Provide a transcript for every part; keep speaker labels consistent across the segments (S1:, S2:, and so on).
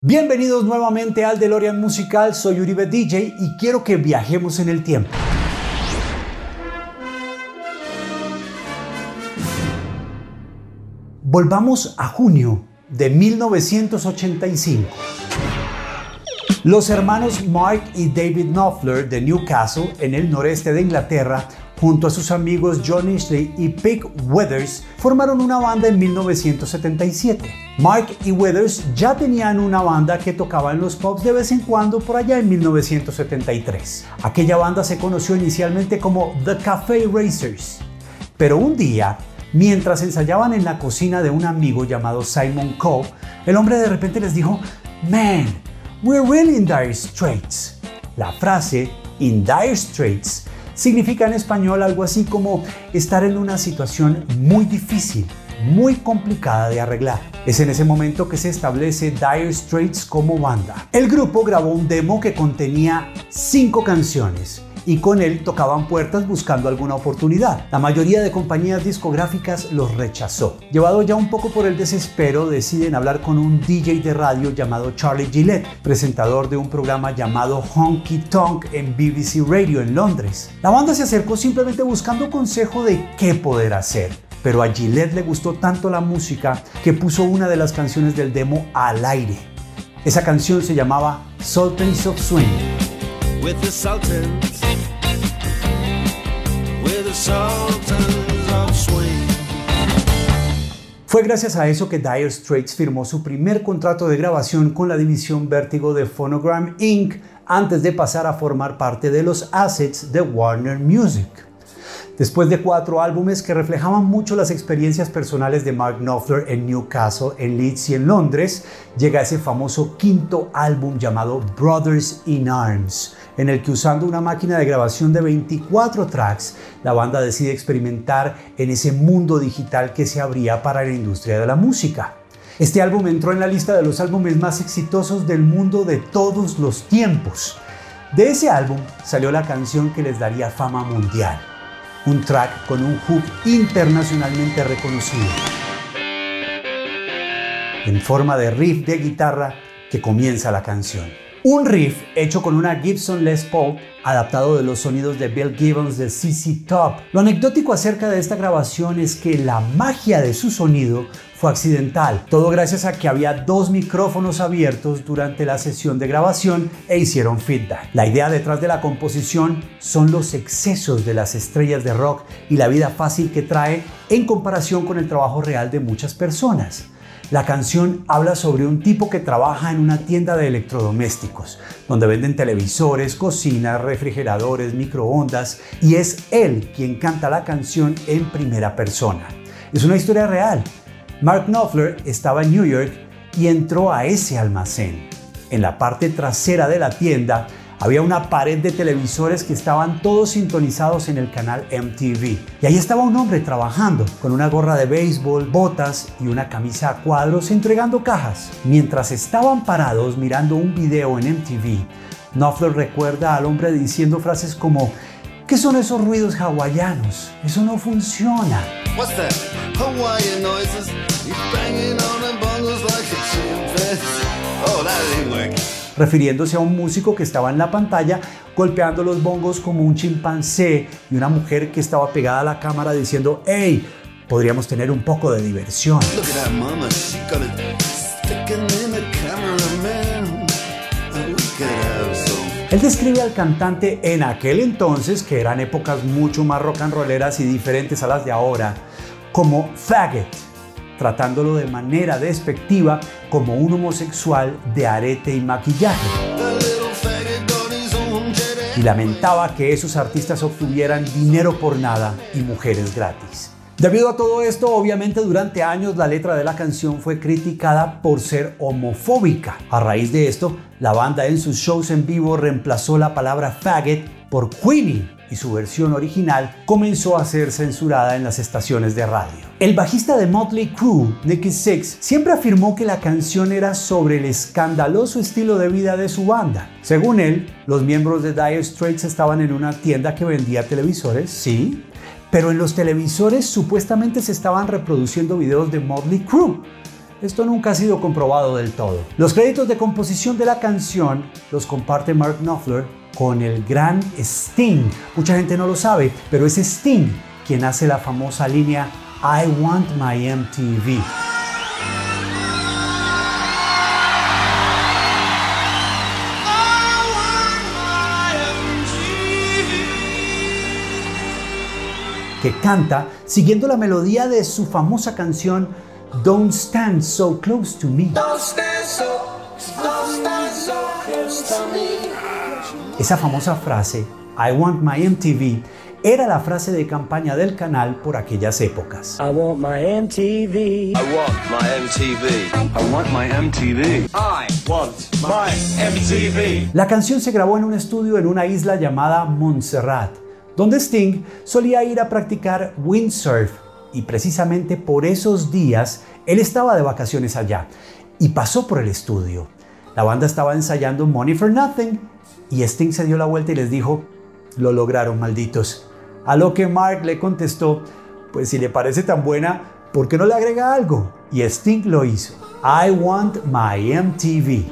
S1: Bienvenidos nuevamente al DeLorean Musical, soy Uribe DJ y quiero que viajemos en el tiempo. Volvamos a junio de 1985. Los hermanos Mark y David Knopfler de Newcastle, en el noreste de Inglaterra, junto a sus amigos John Ishley y Pete Weathers, formaron una banda en 1977. Mark y Weathers ya tenían una banda que tocaba en los pubs de vez en cuando por allá en 1973. Aquella banda se conoció inicialmente como The Cafe Racers, pero un día, mientras ensayaban en la cocina de un amigo llamado Simon Coe, el hombre de repente les dijo, Man, we're really in dire straits. La frase in dire straits significa en español algo así como estar en una situación muy difícil, muy complicada de arreglar. Es en ese momento que se establece Dire Straits como banda. El grupo grabó un demo que contenía cinco canciones y con él tocaban puertas buscando alguna oportunidad. La mayoría de compañías discográficas los rechazó. Llevado ya un poco por el desespero, deciden hablar con un DJ de radio llamado Charlie Gillette, presentador de un programa llamado Honky Tonk en BBC Radio en Londres. La banda se acercó simplemente buscando consejo de qué poder hacer. Pero a Gillette le gustó tanto la música que puso una de las canciones del demo al aire. Esa canción se llamaba Sultans of Swing. Fue gracias a eso que Dire Straits firmó su primer contrato de grabación con la división Vértigo de Phonogram Inc. antes de pasar a formar parte de los assets de Warner Music. Después de cuatro álbumes que reflejaban mucho las experiencias personales de Mark Knopfler en Newcastle, en Leeds y en Londres, llega ese famoso quinto álbum llamado Brothers in Arms, en el que usando una máquina de grabación de 24 tracks, la banda decide experimentar en ese mundo digital que se abría para la industria de la música. Este álbum entró en la lista de los álbumes más exitosos del mundo de todos los tiempos. De ese álbum salió la canción que les daría fama mundial un track con un hook internacionalmente reconocido, en forma de riff de guitarra que comienza la canción. Un riff hecho con una Gibson Les Paul adaptado de los sonidos de Bill Gibbons de CC Top. Lo anecdótico acerca de esta grabación es que la magia de su sonido fue accidental, todo gracias a que había dos micrófonos abiertos durante la sesión de grabación e hicieron feedback. La idea detrás de la composición son los excesos de las estrellas de rock y la vida fácil que trae en comparación con el trabajo real de muchas personas. La canción habla sobre un tipo que trabaja en una tienda de electrodomésticos, donde venden televisores, cocinas, refrigeradores, microondas, y es él quien canta la canción en primera persona. Es una historia real. Mark Knopfler estaba en New York y entró a ese almacén. En la parte trasera de la tienda había una pared de televisores que estaban todos sintonizados en el canal MTV. Y ahí estaba un hombre trabajando con una gorra de béisbol, botas y una camisa a cuadros entregando cajas. Mientras estaban parados mirando un video en MTV, Knopfler recuerda al hombre diciendo frases como ¿Qué son esos ruidos hawaianos? Eso no funciona. What's that? Hawaiian noises. Refiriéndose a un músico que estaba en la pantalla golpeando los bongos como un chimpancé y una mujer que estaba pegada a la cámara diciendo, hey, podríamos tener un poco de diversión. Él describe al cantante en aquel entonces, que eran épocas mucho más rock and rolleras y diferentes a las de ahora, como faggot tratándolo de manera despectiva como un homosexual de arete y maquillaje. Y lamentaba que esos artistas obtuvieran dinero por nada y mujeres gratis. Debido a todo esto, obviamente durante años la letra de la canción fue criticada por ser homofóbica. A raíz de esto, la banda en sus shows en vivo reemplazó la palabra faggot por Queenie y su versión original comenzó a ser censurada en las estaciones de radio. El bajista de Motley Crue, Nicky Six, siempre afirmó que la canción era sobre el escandaloso estilo de vida de su banda. Según él, los miembros de Dire Straits estaban en una tienda que vendía televisores, sí, pero en los televisores supuestamente se estaban reproduciendo videos de Motley Crue. esto nunca ha sido comprobado del todo. Los créditos de composición de la canción los comparte Mark Knopfler con el gran Sting. Mucha gente no lo sabe, pero es Sting quien hace la famosa línea I Want My MTV. que canta siguiendo la melodía de su famosa canción Don't Stand So Close to Me. Esa famosa frase, I want my MTV, era la frase de campaña del canal por aquellas épocas.
S2: I want my MTV.
S3: I want my MTV. I want my MTV. I want my MTV.
S1: La canción se grabó en un estudio en una isla llamada Montserrat, donde Sting solía ir a practicar windsurf y precisamente por esos días él estaba de vacaciones allá y pasó por el estudio. La banda estaba ensayando Money for Nothing y Sting se dio la vuelta y les dijo, lo lograron malditos. A lo que Mark le contestó, pues si le parece tan buena, ¿por qué no le agrega algo? Y Sting lo hizo. I want my MTV.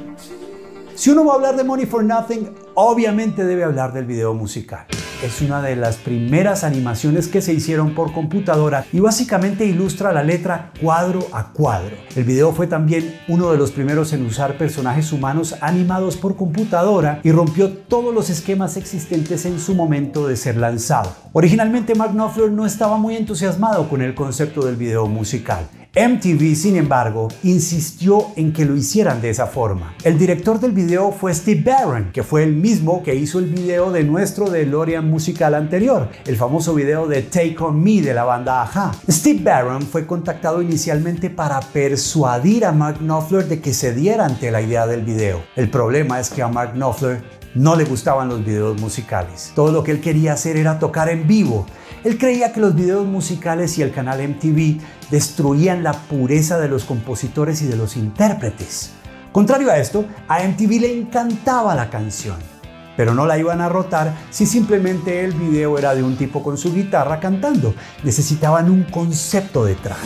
S1: Si uno va a hablar de Money for Nothing, obviamente debe hablar del video musical es una de las primeras animaciones que se hicieron por computadora y básicamente ilustra la letra cuadro a cuadro. El video fue también uno de los primeros en usar personajes humanos animados por computadora y rompió todos los esquemas existentes en su momento de ser lanzado. Originalmente Mark Knopfler no estaba muy entusiasmado con el concepto del video musical. MTV, sin embargo, insistió en que lo hicieran de esa forma. El director del video fue Steve Barron, que fue el mismo que hizo el video de nuestro DeLorean musical anterior, el famoso video de Take On Me de la banda Aja. Steve Barron fue contactado inicialmente para persuadir a Mark Knopfler de que se diera ante la idea del video. El problema es que a Mark Knopfler no le gustaban los videos musicales. Todo lo que él quería hacer era tocar en vivo. Él creía que los videos musicales y el canal MTV destruían la pureza de los compositores y de los intérpretes. Contrario a esto, a MTV le encantaba la canción, pero no la iban a rotar si simplemente el video era de un tipo con su guitarra cantando. Necesitaban un concepto detrás.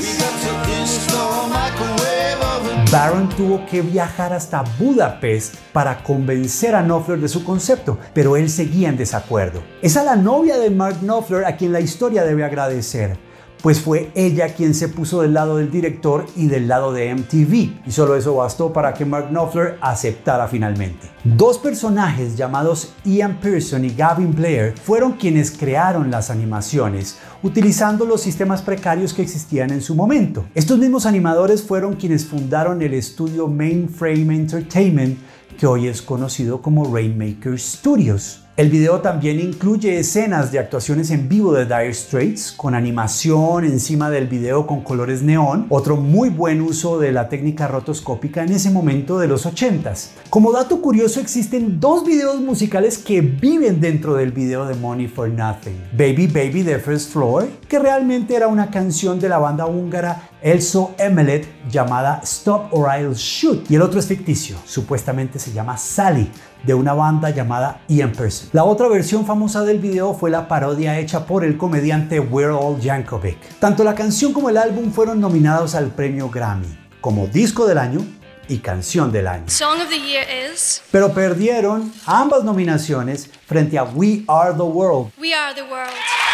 S1: Baron tuvo que viajar hasta Budapest para convencer a Knopfler de su concepto, pero él seguía en desacuerdo. Es a la novia de Mark Knopfler a quien la historia debe agradecer pues fue ella quien se puso del lado del director y del lado de MTV, y solo eso bastó para que Mark Knopfler aceptara finalmente. Dos personajes llamados Ian Pearson y Gavin Blair fueron quienes crearon las animaciones, utilizando los sistemas precarios que existían en su momento. Estos mismos animadores fueron quienes fundaron el estudio Mainframe Entertainment, que hoy es conocido como Rainmaker Studios. El video también incluye escenas de actuaciones en vivo de Dire Straits con animación encima del video con colores neón, otro muy buen uso de la técnica rotoscópica en ese momento de los 80s. Como dato curioso existen dos videos musicales que viven dentro del video de Money for Nothing. Baby Baby de First Floor, que realmente era una canción de la banda húngara Elso Emelet llamada Stop or I'll Shoot y el otro es ficticio, supuestamente se llama Sally de una banda llamada Ian Person. La otra versión famosa del video fue la parodia hecha por el comediante We're All Yankovic. Tanto la canción como el álbum fueron nominados al premio Grammy como disco del año y canción del año. Pero perdieron ambas nominaciones frente a We Are the World. We Are the World.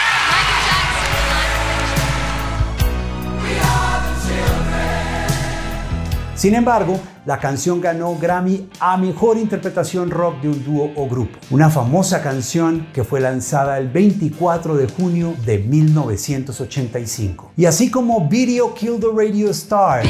S1: Sin embargo, la canción ganó Grammy a Mejor Interpretación Rock de un dúo o grupo, una famosa canción que fue lanzada el 24 de junio de 1985. Y así como Video Kill the Radio Star,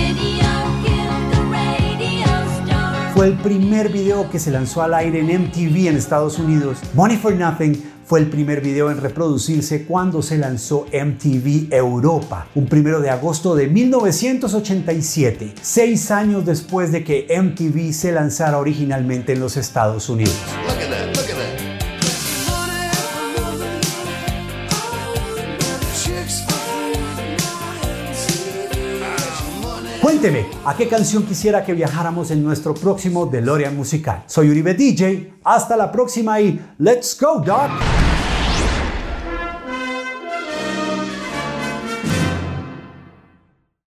S1: fue el primer video que se lanzó al aire en MTV en Estados Unidos, Money for Nothing fue el primer video en reproducirse cuando se lanzó MTV Europa, un primero de agosto de 1987, seis años después de que MTV se lanzara originalmente en los Estados Unidos. Cuénteme, ¿a qué canción quisiera que viajáramos en nuestro próximo DeLorean musical? Soy Uribe DJ, hasta la próxima y ¡Let's go, Doc!